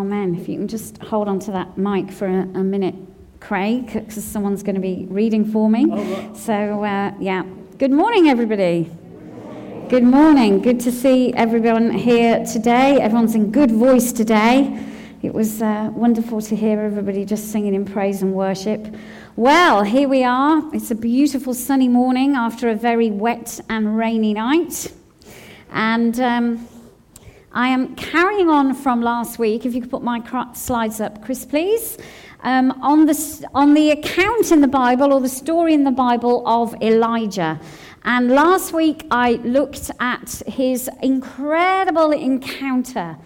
Amen. If you can just hold on to that mic for a, a minute, Craig, because someone's going to be reading for me. Oh, right. So, uh, yeah. Good morning, everybody. Good morning. Good to see everyone here today. Everyone's in good voice today. It was uh, wonderful to hear everybody just singing in praise and worship. Well, here we are. It's a beautiful sunny morning after a very wet and rainy night. And um, I am carrying on from last week. If you could put my slides up, Chris, please. Um, on, the, on the account in the Bible or the story in the Bible of Elijah. And last week I looked at his incredible encounter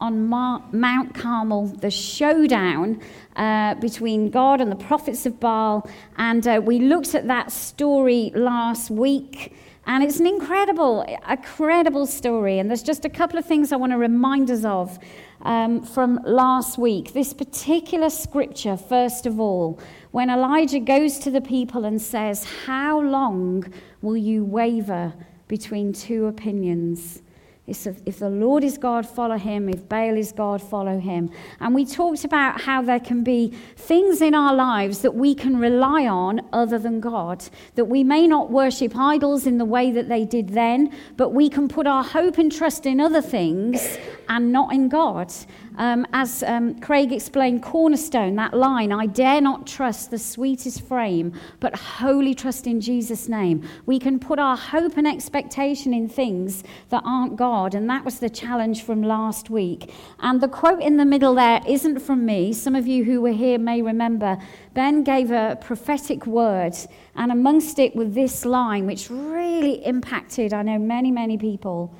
on Mount Carmel, the showdown uh, between God and the prophets of Baal. And uh, we looked at that story last week. And it's an incredible, incredible story. And there's just a couple of things I want to remind us of um, from last week. This particular scripture, first of all, when Elijah goes to the people and says, How long will you waver between two opinions? If the Lord is God, follow him. If Baal is God, follow him. And we talked about how there can be things in our lives that we can rely on other than God. That we may not worship idols in the way that they did then, but we can put our hope and trust in other things and not in God. Um, as um, Craig explained, cornerstone, that line, I dare not trust the sweetest frame, but wholly trust in Jesus' name. We can put our hope and expectation in things that aren't God, and that was the challenge from last week. And the quote in the middle there isn't from me. Some of you who were here may remember. Ben gave a prophetic word, and amongst it was this line, which really impacted, I know, many, many people.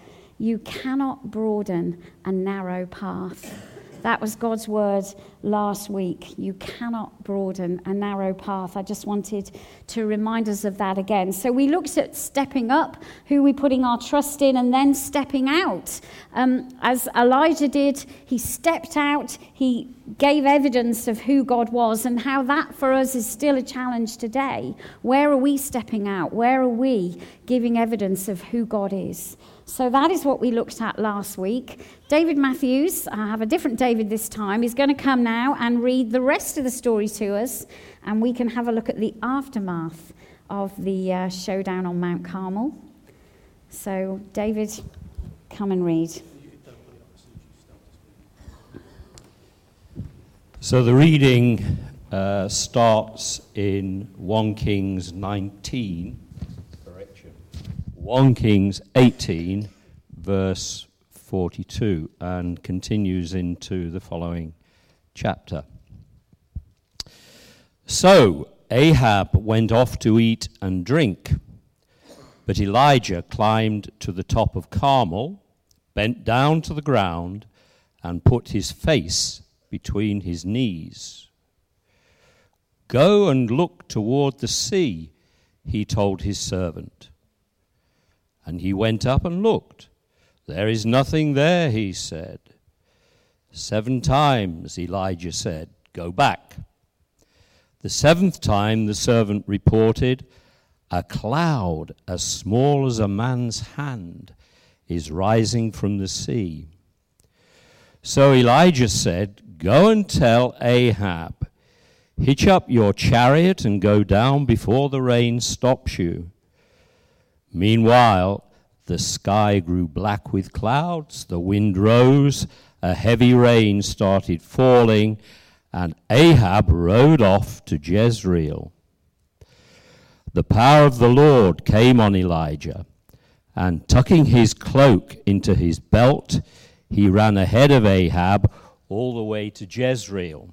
You cannot broaden a narrow path. That was God's word last week. You cannot broaden a narrow path. I just wanted to remind us of that again. So we looked at stepping up, who we're putting our trust in, and then stepping out. Um, as Elijah did, he stepped out, he gave evidence of who God was, and how that for us is still a challenge today. Where are we stepping out? Where are we giving evidence of who God is? So that is what we looked at last week. David Matthews, I have a different David this time, is going to come now and read the rest of the story to us, and we can have a look at the aftermath of the uh, showdown on Mount Carmel. So, David, come and read. So, the reading uh, starts in 1 Kings 19 1 Kings 18, verse 42, and continues into the following chapter. So Ahab went off to eat and drink, but Elijah climbed to the top of Carmel, bent down to the ground, and put his face between his knees. Go and look toward the sea, he told his servant. And he went up and looked. There is nothing there, he said. Seven times Elijah said, Go back. The seventh time the servant reported, A cloud as small as a man's hand is rising from the sea. So Elijah said, Go and tell Ahab, Hitch up your chariot and go down before the rain stops you. Meanwhile, the sky grew black with clouds, the wind rose, a heavy rain started falling, and Ahab rode off to Jezreel. The power of the Lord came on Elijah, and tucking his cloak into his belt, he ran ahead of Ahab all the way to Jezreel.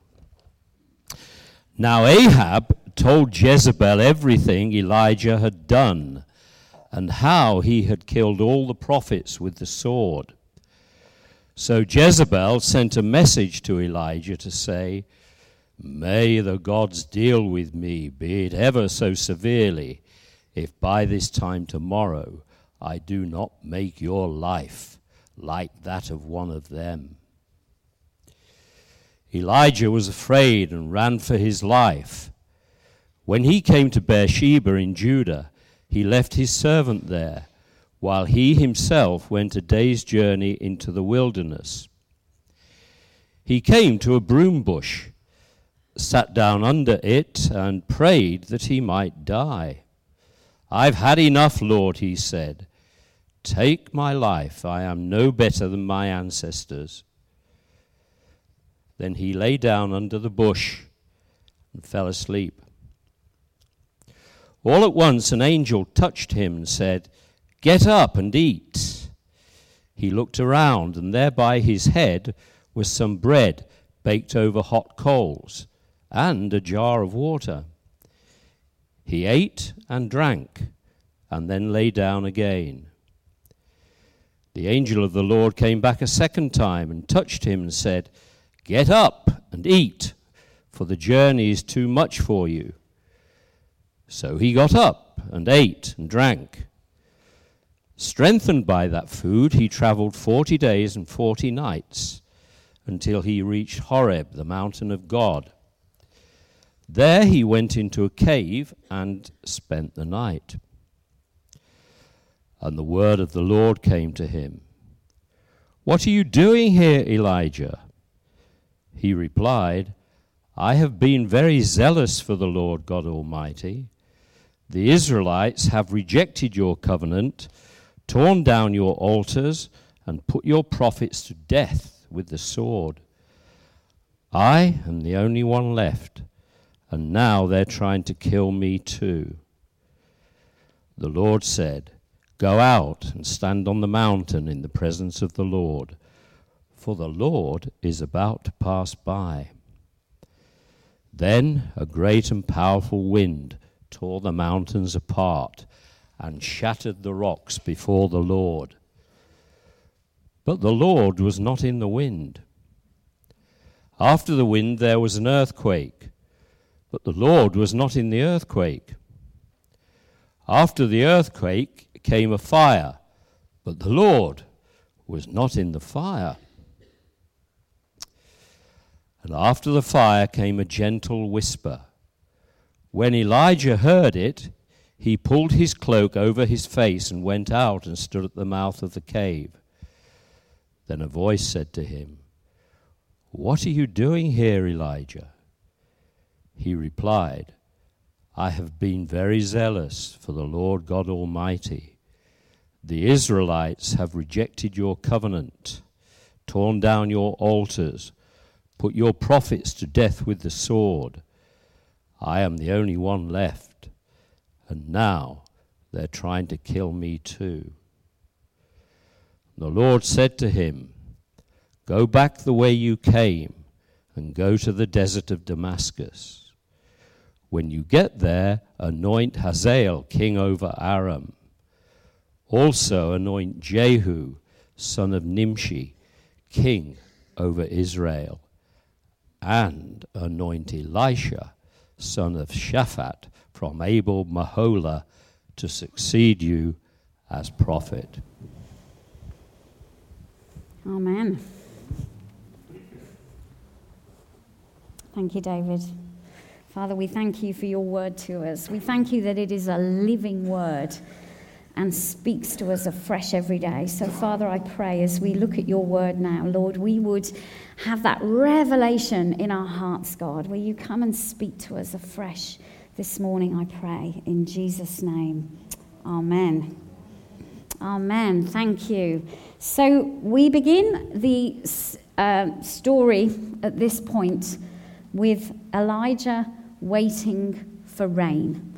Now Ahab told Jezebel everything Elijah had done and how he had killed all the prophets with the sword. So Jezebel sent a message to Elijah to say, May the gods deal with me, be it ever so severely, if by this time tomorrow I do not make your life like that of one of them. Elijah was afraid and ran for his life. When he came to Beersheba in Judah, he left his servant there, while he himself went a day's journey into the wilderness. he came to a broom bush, sat down under it, and prayed that he might die. I've had enough, Lord, he said. Take my life. I am no better than my ancestors. Then he lay down under the bush and fell asleep. All at once an angel touched him and said, Get up and eat. He looked around, and there by his head was some bread baked over hot coals and a jar of water. He ate and drank, and then lay down again. The angel of the Lord came back a second time and touched him and said, Get up and eat, for the journey is too much for you. So he got up and ate and drank. Strengthened by that food, he traveled forty days and forty nights until he reached Horeb, the mountain of God. There he went into a cave and spent the night. And the word of the Lord came to him What are you doing here, Elijah? He replied, I have been very zealous for the Lord God Almighty. The Israelites have rejected your covenant, torn down your altars, and put your prophets to death with the sword. I am the only one left, and now they're trying to kill me too. The Lord said, Go out and stand on the mountain in the presence of the Lord, for the Lord is about to pass by. Then a great and powerful wind tore the mountains apart and shattered the rocks before the Lord. But the Lord was not in the wind. After the wind, there was an earthquake, but the Lord was not in the earthquake. After the earthquake came a fire, but the Lord was not in the fire. And after the fire came a gentle whisper when Elijah heard it, he pulled his cloak over his face and went out and stood at the mouth of the cave. Then a voice said to him, What are you doing here, Elijah? He replied, I have been very zealous for the Lord God Almighty. The Israelites have rejected your covenant, torn down your altars, put your prophets to death with the sword I am the only one left, and now they're trying to kill me too. The Lord said to him, Go back the way you came and go to the desert of Damascus. When you get there, anoint Hazael king over Aram. Also anoint Jehu, son of Nimshi, king over Israel. And anoint Elisha, son of Shaphat from Abel Meholah to succeed you as prophet. Amen. Thank you, David. Father, we thank you for your word to us. We thank you that it is a living word and speaks to us afresh every day. So, Father, I pray as we look at your word now, Lord, we would have that revelation in our hearts, God, where you come and speak to us afresh this morning, I pray. In Jesus' name, Amen. Amen. Thank you. So, we begin the uh, story at this point with Elijah waiting for rain.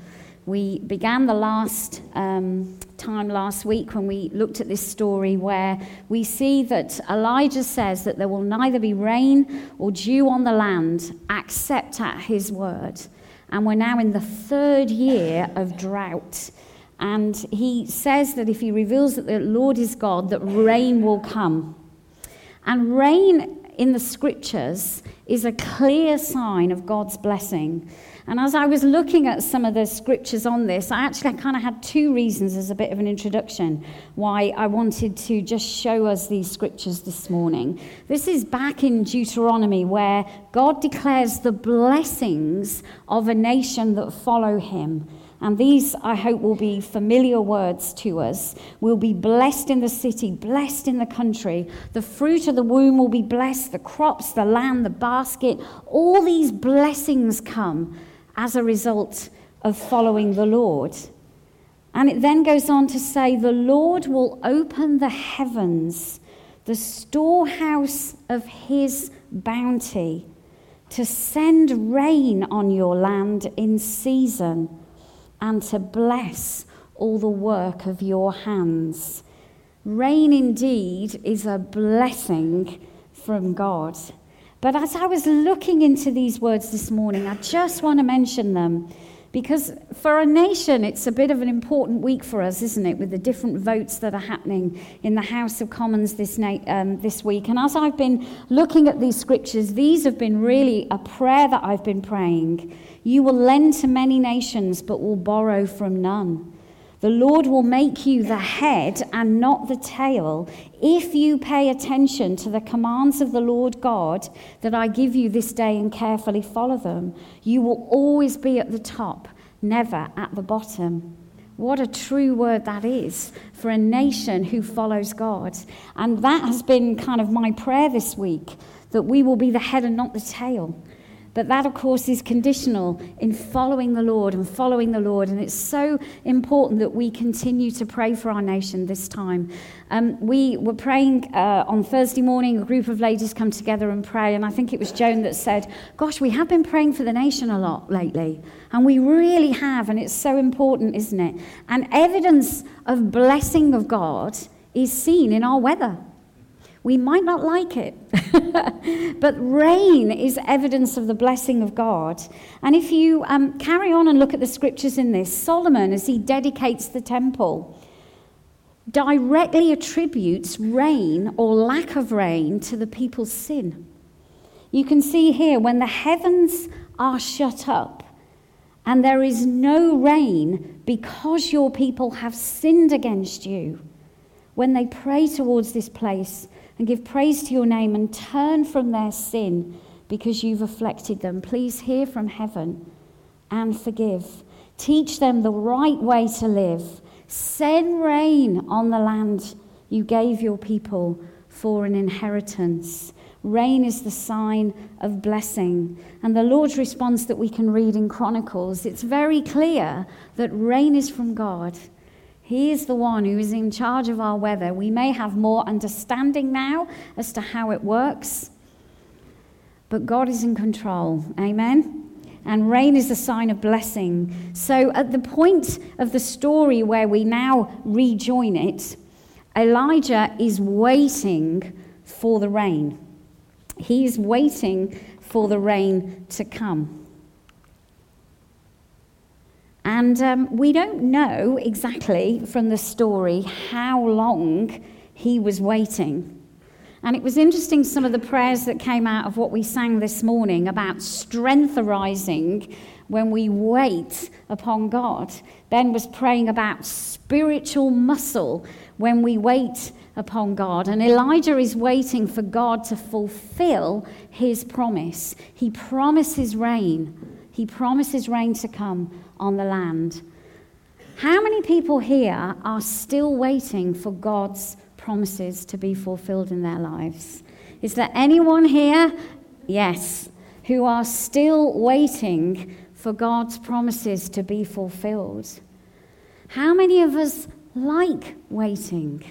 We began the last um, time last week when we looked at this story where we see that Elijah says that there will neither be rain or dew on the land except at his word. And we're now in the third year of drought. And he says that if he reveals that the Lord is God, that rain will come. And rain in the scriptures is a clear sign of God's blessing. And as I was looking at some of the scriptures on this, I actually kind of had two reasons as a bit of an introduction why I wanted to just show us these scriptures this morning. This is back in Deuteronomy where God declares the blessings of a nation that follow him. And these, I hope, will be familiar words to us. We'll be blessed in the city, blessed in the country. The fruit of the womb will be blessed, the crops, the land, the basket. All these blessings come as a result of following the Lord. And it then goes on to say, The Lord will open the heavens, the storehouse of his bounty, to send rain on your land in season and to bless all the work of your hands. Rain indeed is a blessing from God. But as I was looking into these words this morning, I just want to mention them because for a nation, it's a bit of an important week for us, isn't it, with the different votes that are happening in the House of Commons this, na- um, this week. And as I've been looking at these scriptures, these have been really a prayer that I've been praying you will lend to many nations, but will borrow from none. The Lord will make you the head and not the tail if you pay attention to the commands of the Lord God that I give you this day and carefully follow them. You will always be at the top, never at the bottom. What a true word that is for a nation who follows God. And that has been kind of my prayer this week that we will be the head and not the tail. But that, of course, is conditional in following the Lord and following the Lord. And it's so important that we continue to pray for our nation this time. Um, we were praying uh, on Thursday morning, a group of ladies come together and pray. And I think it was Joan that said, Gosh, we have been praying for the nation a lot lately. And we really have. And it's so important, isn't it? And evidence of blessing of God is seen in our weather. We might not like it, but rain is evidence of the blessing of God. And if you um, carry on and look at the scriptures in this, Solomon, as he dedicates the temple, directly attributes rain or lack of rain to the people's sin. You can see here when the heavens are shut up and there is no rain because your people have sinned against you, when they pray towards this place, and give praise to your name and turn from their sin because you've afflicted them. Please hear from heaven and forgive. Teach them the right way to live. Send rain on the land you gave your people for an inheritance. Rain is the sign of blessing. And the Lord's response that we can read in Chronicles, it's very clear that rain is from God. He is the one who is in charge of our weather. We may have more understanding now as to how it works, but God is in control. Amen? And rain is a sign of blessing. So, at the point of the story where we now rejoin it, Elijah is waiting for the rain. He is waiting for the rain to come. And um, we don't know exactly from the story how long he was waiting. And it was interesting some of the prayers that came out of what we sang this morning about strength arising when we wait upon God. Ben was praying about spiritual muscle when we wait upon God. And Elijah is waiting for God to fulfill his promise. He promises rain, he promises rain to come on the land. How many people here are still waiting for God's promises to be fulfilled in their lives? Is there anyone here? Yes, who are still waiting for God's promises to be fulfilled. How many of us like waiting?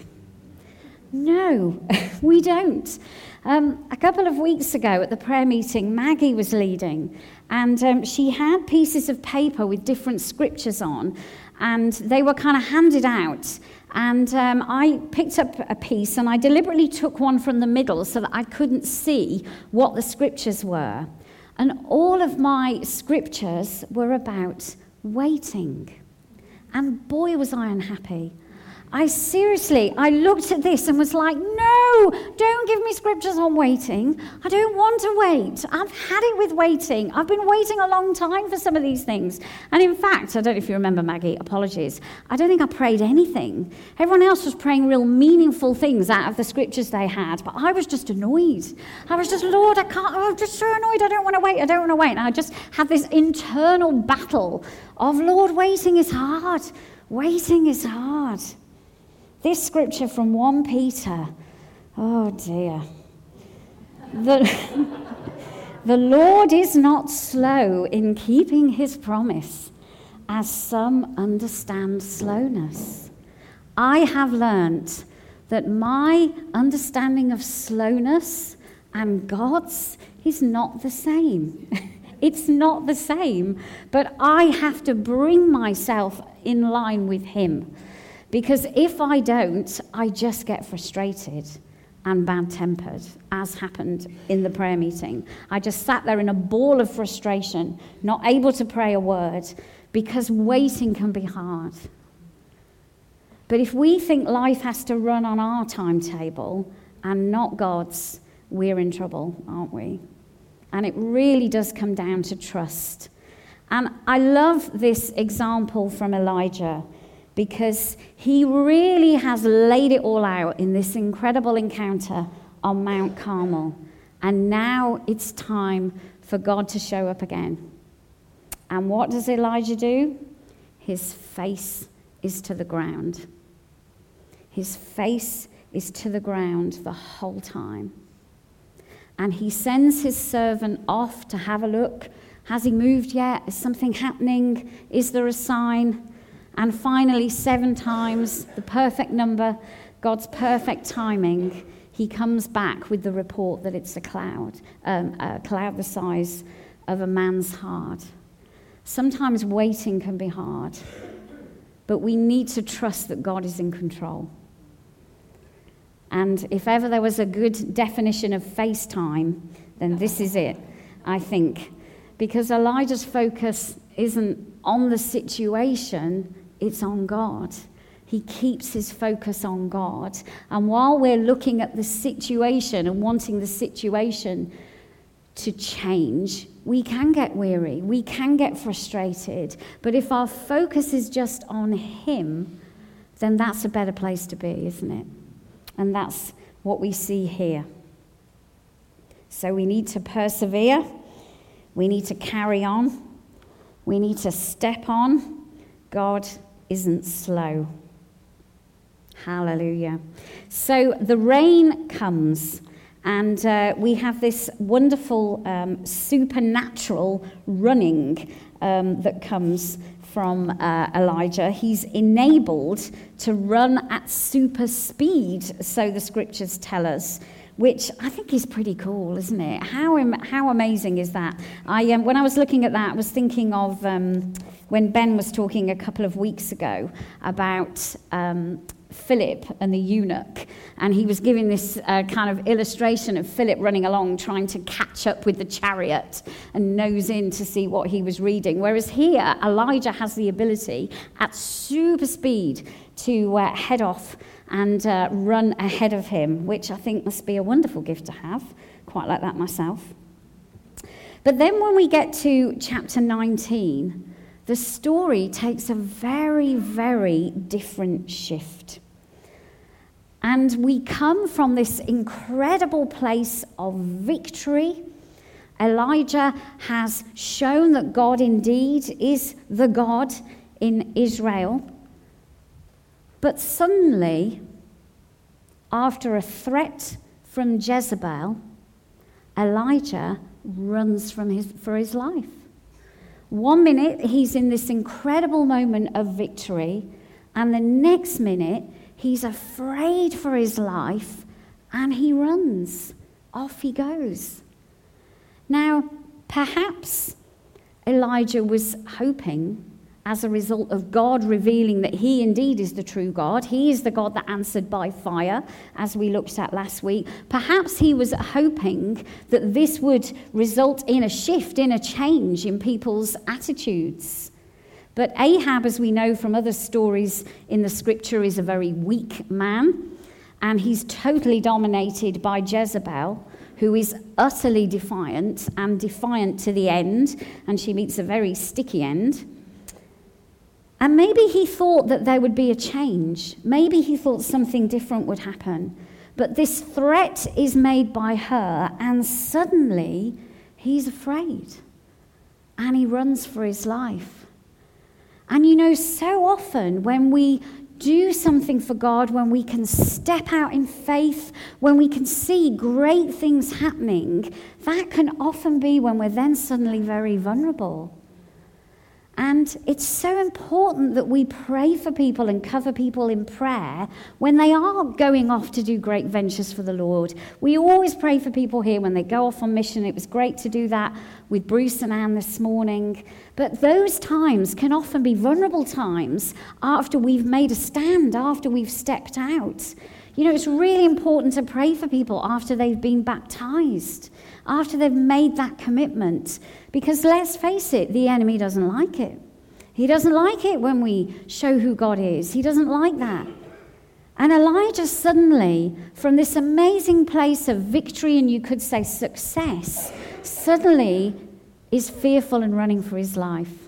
No, we don't. Um, a couple of weeks ago at the prayer meeting, Maggie was leading, and um, she had pieces of paper with different scriptures on, and they were kind of handed out. And um, I picked up a piece and I deliberately took one from the middle so that I couldn't see what the scriptures were. And all of my scriptures were about waiting. And boy, was I unhappy. I seriously, I looked at this and was like, no, don't scriptures on waiting. I don't want to wait. I've had it with waiting. I've been waiting a long time for some of these things. And in fact, I don't know if you remember, Maggie, apologies. I don't think I prayed anything. Everyone else was praying real meaningful things out of the scriptures they had, but I was just annoyed. I was just, Lord, I can't, I'm just so annoyed. I don't want to wait. I don't want to wait. And I just had this internal battle of, Lord, waiting is hard. Waiting is hard. This scripture from 1 Peter, oh dear. The, the Lord is not slow in keeping his promise, as some understand slowness. I have learnt that my understanding of slowness and God's is not the same. it's not the same, but I have to bring myself in line with Him. Because if I don't, I just get frustrated and bad tempered, as happened in the prayer meeting. I just sat there in a ball of frustration, not able to pray a word, because waiting can be hard. But if we think life has to run on our timetable and not God's, we're in trouble, aren't we? And it really does come down to trust. And I love this example from Elijah because he really has laid it all out in this incredible encounter on Mount Carmel. And now it's time for God to show up again. And what does Elijah do? His face is to the ground. His face is to the ground the whole time. And he sends his servant off to have a look. Has he moved yet? Is something happening? Is there a sign? And finally, seven times, the perfect number, God's perfect timing, he comes back with the report that it's a cloud, um, a cloud the size of a man's heart. Sometimes waiting can be hard, but we need to trust that God is in control. And if ever there was a good definition of FaceTime, then this is it, I think. Because Elijah's focus isn't on the situation, it's on God. He keeps his focus on God. And while we're looking at the situation and wanting the situation to change, we can get weary, we can get frustrated. But if our focus is just on Him, then that's a better place to be, isn't it? And that's what we see here. So we need to persevere, we need to carry on, we need to step on. God isn't slow. Hallelujah. So the rain comes, and uh, we have this wonderful um, supernatural running um, that comes from uh, Elijah. He's enabled to run at super speed, so the scriptures tell us which I think is pretty cool, isn't it? How, how amazing is that? I, um, when I was looking at that, I was thinking of um, when Ben was talking a couple of weeks ago about um, Philip and the eunuch, and he was giving this uh, kind of illustration of Philip running along trying to catch up with the chariot and nose in to see what he was reading. Whereas here, Elijah has the ability at super speed to uh, head off and uh, run ahead of him, which I think must be a wonderful gift to have. Quite like that myself. But then when we get to chapter 19, the story takes a very, very different shift. And we come from this incredible place of victory. Elijah has shown that God indeed is the God in Israel. But suddenly, after a threat from Jezebel, Elijah runs from his, for his life. One minute, he's in this incredible moment of victory, and the next minute, he's afraid for his life and he runs. Off he goes. Now, perhaps Elijah was hoping as a result of God revealing that He indeed is the true God. He is the God that answered by fire, as we looked at last week. Perhaps he was hoping that this would result in a shift, in a change in people's attitudes. But Ahab, as we know from other stories in the scripture, is a very weak man, and he's totally dominated by Jezebel, who is utterly defiant and defiant to the end, and she meets a very sticky end. And maybe he thought that there would be a change. Maybe he thought something different would happen. But this threat is made by her, and suddenly he's afraid. And he runs for his life. And you know, so often when we do something for God, when we can step out in faith, when we can see great things happening, that can often be when we're then suddenly very vulnerable. And it's so important that we pray for people and cover people in prayer when they are going off to do great ventures for the Lord. We always pray for people here when they go off on mission. It was great to do that with Bruce and Anne this morning. But those times can often be vulnerable times after we've made a stand, after we've stepped out. You know, it's really important to pray for people after they've been baptized after they've made that commitment. Because let's face it, the enemy doesn't like it. He doesn't like it when we show who God is, he doesn't like that. And Elijah suddenly, from this amazing place of victory and you could say success, suddenly is fearful and running for his life.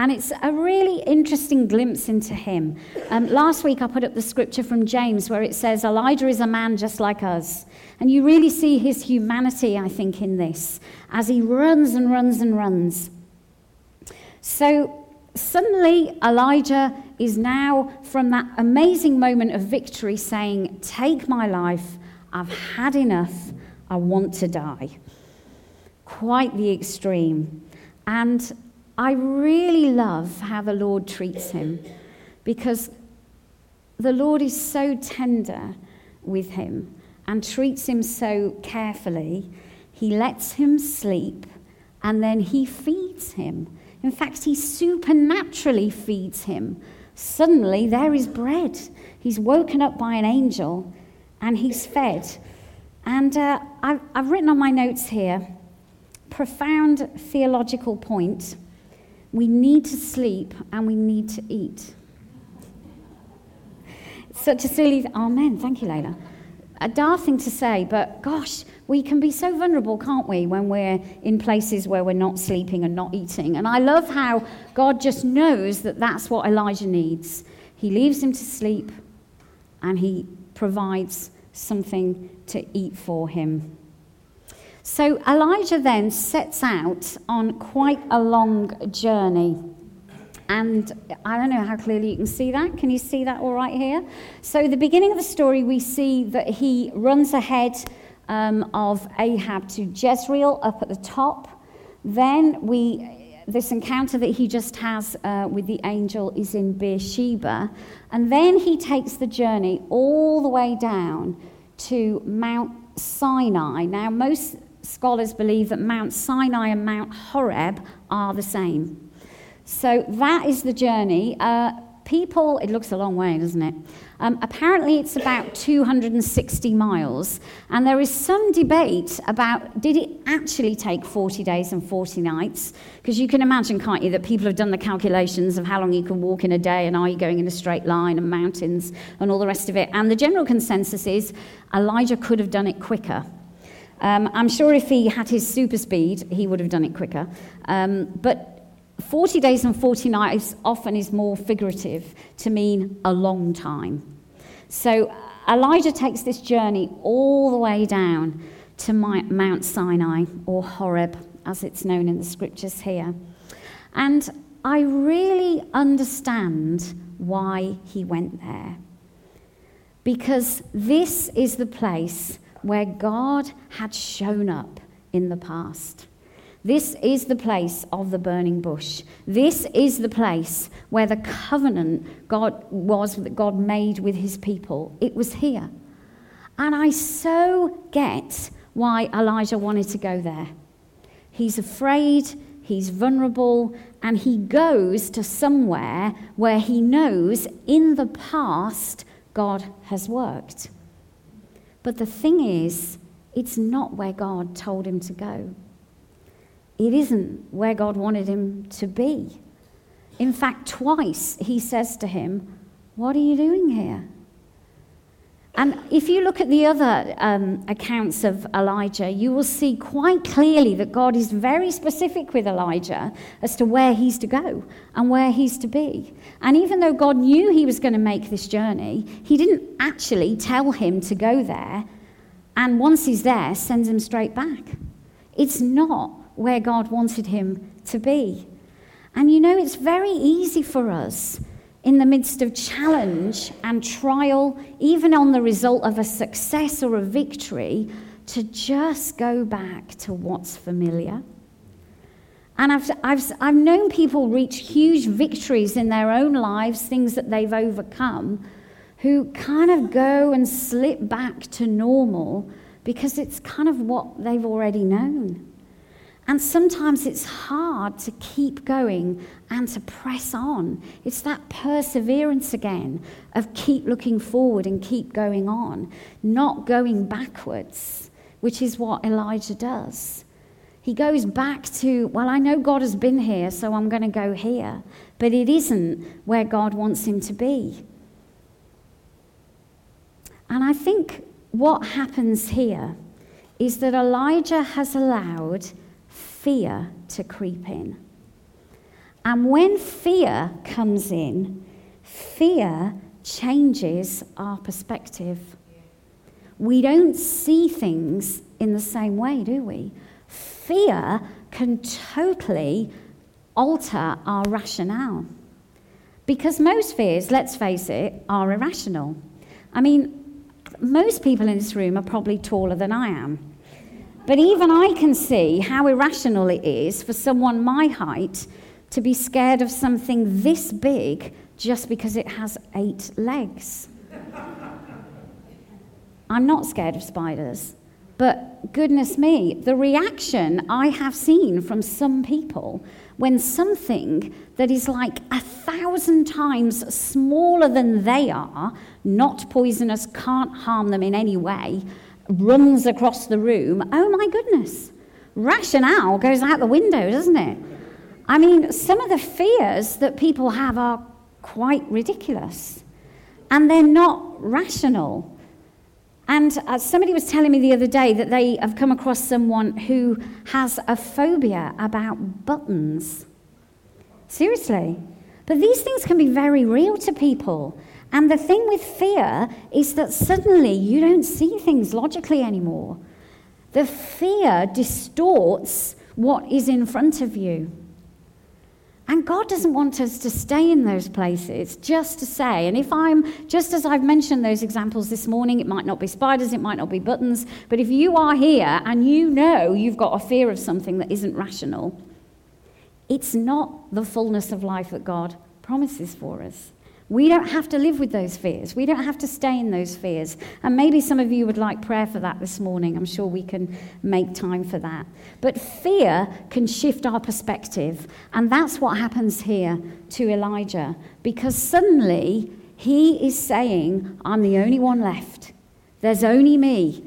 And it's a really interesting glimpse into him. Um, last week I put up the scripture from James where it says, Elijah is a man just like us. And you really see his humanity, I think, in this as he runs and runs and runs. So suddenly Elijah is now, from that amazing moment of victory, saying, Take my life, I've had enough, I want to die. Quite the extreme. And I really love how the Lord treats him because the Lord is so tender with him and treats him so carefully. He lets him sleep and then he feeds him. In fact, he supernaturally feeds him. Suddenly, there is bread. He's woken up by an angel and he's fed. And uh, I've, I've written on my notes here profound theological point we need to sleep and we need to eat. Such a silly, amen. Thank you, Layla. A daft thing to say, but gosh, we can be so vulnerable, can't we, when we're in places where we're not sleeping and not eating. And I love how God just knows that that's what Elijah needs. He leaves him to sleep and he provides something to eat for him. So Elijah then sets out on quite a long journey. And I don't know how clearly you can see that. Can you see that all right here? So, the beginning of the story, we see that he runs ahead um, of Ahab to Jezreel up at the top. Then we, this encounter that he just has uh, with the angel is in Beersheba. And then he takes the journey all the way down to Mount Sinai. Now, most scholars believe that Mount Sinai and Mount Horeb are the same. So that is the journey. Uh, people, it looks a long way, doesn't it? Um, apparently, it's about 260 miles, and there is some debate about did it actually take 40 days and 40 nights? Because you can imagine, can't you, that people have done the calculations of how long you can walk in a day, and are you going in a straight line, and mountains, and all the rest of it. And the general consensus is Elijah could have done it quicker. Um, I'm sure if he had his super speed, he would have done it quicker. Um, but 40 days and 40 nights often is more figurative to mean a long time. So Elijah takes this journey all the way down to Mount Sinai, or Horeb, as it's known in the scriptures here. And I really understand why he went there. Because this is the place where God had shown up in the past. This is the place of the burning bush. This is the place where the covenant God was that God made with his people. It was here. And I so get why Elijah wanted to go there. He's afraid, he's vulnerable, and he goes to somewhere where he knows in the past God has worked. But the thing is, it's not where God told him to go. It isn't where God wanted him to be. In fact, twice he says to him, What are you doing here? And if you look at the other um, accounts of Elijah, you will see quite clearly that God is very specific with Elijah as to where he's to go and where he's to be. And even though God knew he was going to make this journey, he didn't actually tell him to go there. And once he's there, sends him straight back. It's not where God wanted him to be. And you know, it's very easy for us in the midst of challenge and trial, even on the result of a success or a victory, to just go back to what's familiar. And I've, I've, I've known people reach huge victories in their own lives, things that they've overcome, who kind of go and slip back to normal because it's kind of what they've already known. And sometimes it's hard to keep going and to press on. It's that perseverance again of keep looking forward and keep going on, not going backwards, which is what Elijah does. He goes back to, well, I know God has been here, so I'm going to go here. But it isn't where God wants him to be. And I think what happens here is that Elijah has allowed fear to creep in. And when fear comes in, fear changes our perspective. We don't see things in the same way, do we? Fear can totally alter our rationale. Because most fears, let's face it, are irrational. I mean, most people in this room are probably taller than I am. But even I can see how irrational it is for someone my height to be scared of something this big just because it has eight legs. I'm not scared of spiders. But goodness me, the reaction I have seen from some people when something that is like a thousand times smaller than they are, not poisonous, can't harm them in any way, runs across the room, oh my goodness, rationale goes out the window, doesn't it? I mean, some of the fears that people have are quite ridiculous and they're not rational. And uh, somebody was telling me the other day that they have come across someone who has a phobia about buttons. Seriously. But these things can be very real to people. And the thing with fear is that suddenly you don't see things logically anymore. The fear distorts what is in front of you. And God doesn't want us to stay in those places just to say, and if I'm, just as I've mentioned those examples this morning, it might not be spiders, it might not be buttons, but if you are here and you know you've got a fear of something that isn't rational, it's not the fullness of life that God promises for us. We don't have to live with those fears. We don't have to stay in those fears. And maybe some of you would like prayer for that this morning. I'm sure we can make time for that. But fear can shift our perspective. And that's what happens here to Elijah. Because suddenly he is saying, I'm the only one left. There's only me.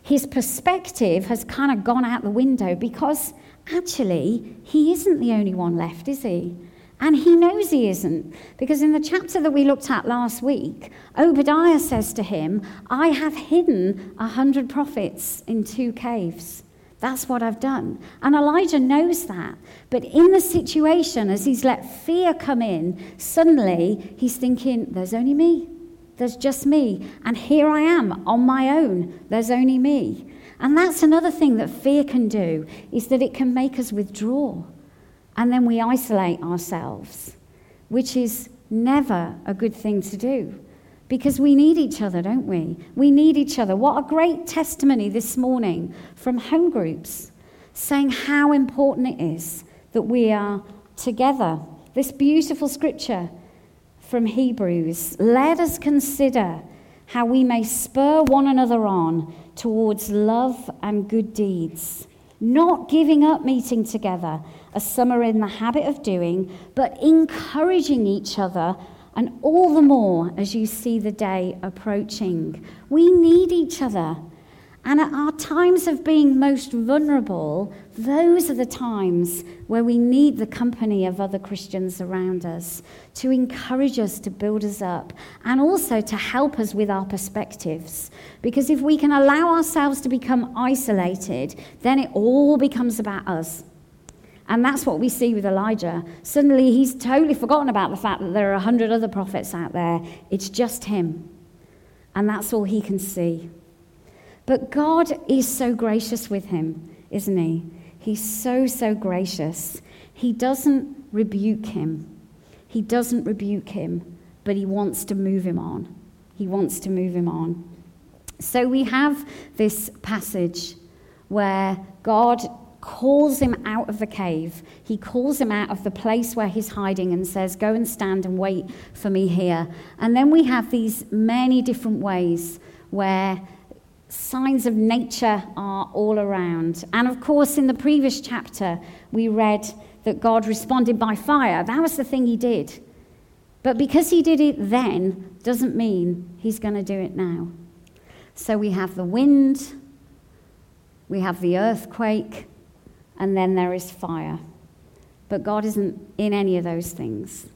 His perspective has kind of gone out the window because actually he isn't the only one left, is he? And he knows he isn't. Because in the chapter that we looked at last week, Obadiah says to him, I have hidden a hundred prophets in two caves. That's what I've done. And Elijah knows that. But in the situation, as he's let fear come in, suddenly he's thinking, there's only me. There's just me. And here I am on my own. There's only me. And that's another thing that fear can do, is that it can make us withdraw and then we isolate ourselves, which is never a good thing to do because we need each other, don't we? We need each other. What a great testimony this morning from home groups saying how important it is that we are together. This beautiful scripture from Hebrews let us consider how we may spur one another on towards love and good deeds, not giving up meeting together as some are in the habit of doing, but encouraging each other, and all the more as you see the day approaching. We need each other. And at our times of being most vulnerable, those are the times where we need the company of other Christians around us to encourage us, to build us up, and also to help us with our perspectives. Because if we can allow ourselves to become isolated, then it all becomes about us. And that's what we see with Elijah. Suddenly, he's totally forgotten about the fact that there are a hundred other prophets out there. It's just him. And that's all he can see. But God is so gracious with him, isn't he? He's so, so gracious. He doesn't rebuke him. He doesn't rebuke him, but he wants to move him on. He wants to move him on. So we have this passage where God calls him out of the cave. He calls him out of the place where he's hiding and says, Go and stand and wait for me here. And then we have these many different ways where signs of nature are all around. And of course, in the previous chapter, we read that God responded by fire. That was the thing he did. But because he did it then, doesn't mean he's going to do it now. So we have the wind, we have the earthquake, and then there is fire. But God isn't in any of those things.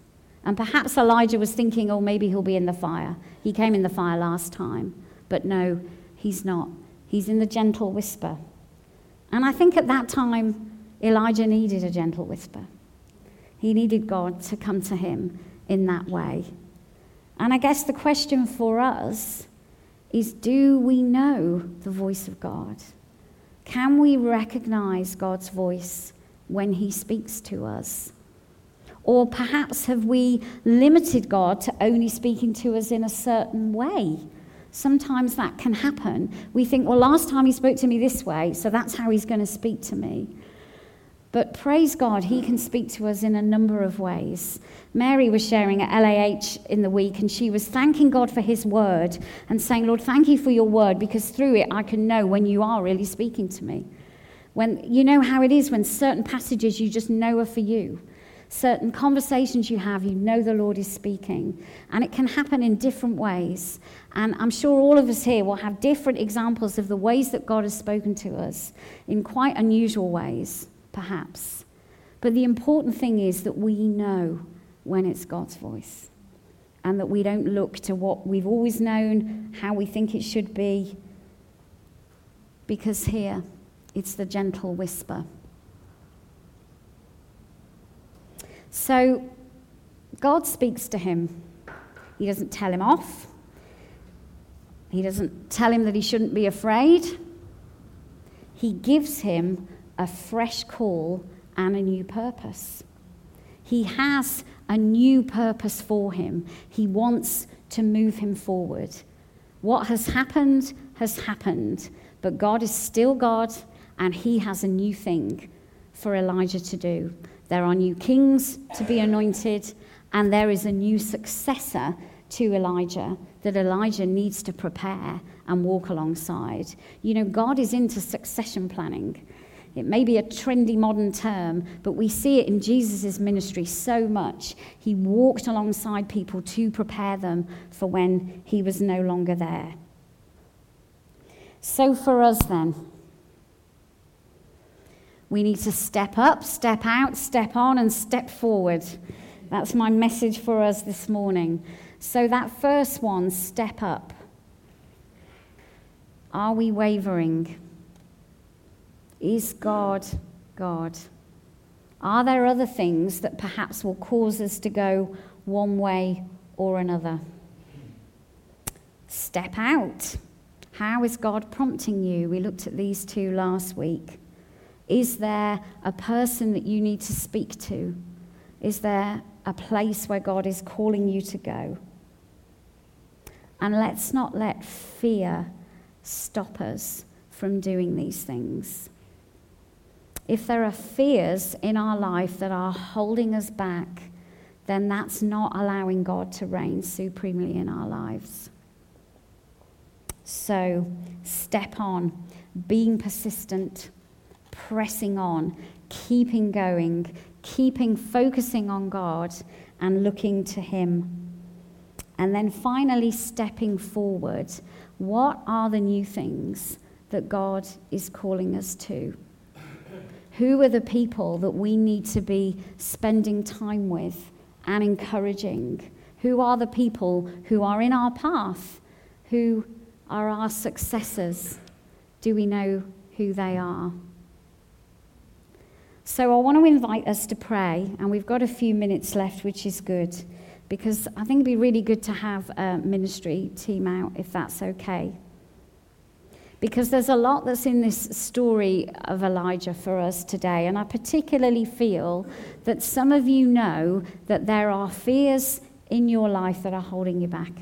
And perhaps Elijah was thinking, oh, maybe he'll be in the fire. He came in the fire last time. But no, He's not. He's in the gentle whisper. And I think at that time, Elijah needed a gentle whisper. He needed God to come to him in that way. And I guess the question for us is do we know the voice of God? Can we recognize God's voice when he speaks to us? Or perhaps have we limited God to only speaking to us in a certain way? Sometimes that can happen. We think, well, last time he spoke to me this way, so that's how he's going to speak to me. But praise God, he can speak to us in a number of ways. Mary was sharing at LAH in the week, and she was thanking God for his word and saying, Lord, thank you for your word, because through it I can know when you are really speaking to me. When you know how it is when certain passages you just know are for you certain conversations you have, you know the Lord is speaking. And it can happen in different ways. And I'm sure all of us here will have different examples of the ways that God has spoken to us in quite unusual ways, perhaps. But the important thing is that we know when it's God's voice and that we don't look to what we've always known, how we think it should be, because here it's the gentle whisper. So God speaks to him. He doesn't tell him off, he doesn't tell him that he shouldn't be afraid. He gives him a fresh call and a new purpose. He has a new purpose for him. He wants to move him forward. What has happened has happened, but God is still God, and he has a new thing for Elijah to do. There are new kings to be anointed, and there is a new successor to Elijah that Elijah needs to prepare and walk alongside. You know, God is into succession planning. It may be a trendy modern term, but we see it in Jesus' ministry so much. He walked alongside people to prepare them for when he was no longer there. So, for us then, we need to step up, step out, step on, and step forward. That's my message for us this morning. So, that first one, step up. Are we wavering? Is God God? Are there other things that perhaps will cause us to go one way or another? Step out. How is God prompting you? We looked at these two last week. Is there a person that you need to speak to? Is there a place where God is calling you to go? And let's not let fear stop us from doing these things. If there are fears in our life that are holding us back, then that's not allowing God to reign supremely in our lives. So, step on, being persistent pressing on, keeping going, keeping focusing on God and looking to Him. And then finally, stepping forward. What are the new things that God is calling us to? Who are the people that we need to be spending time with and encouraging? Who are the people who are in our path? Who are our successors? Do we know who they are? So I want to invite us to pray, and we've got a few minutes left, which is good, because I think it'd be really good to have a ministry team out, if that's okay because there's a lot that's in this story of Elijah for us today. And I particularly feel that some of you know that there are fears in your life that are holding you back.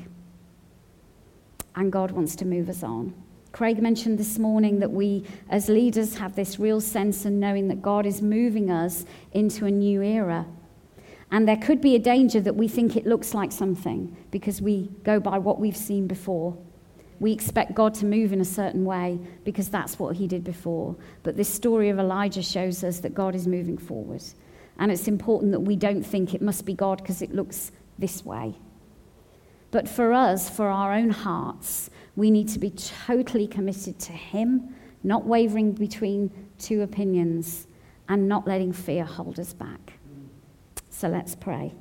And God wants to move us on. Craig mentioned this morning that we, as leaders, have this real sense and knowing that God is moving us into a new era. And there could be a danger that we think it looks like something because we go by what we've seen before. We expect God to move in a certain way because that's what he did before. But this story of Elijah shows us that God is moving forward. And it's important that we don't think it must be God because it looks this way. But for us, for our own hearts, we need to be totally committed to Him, not wavering between two opinions, and not letting fear hold us back. So let's pray.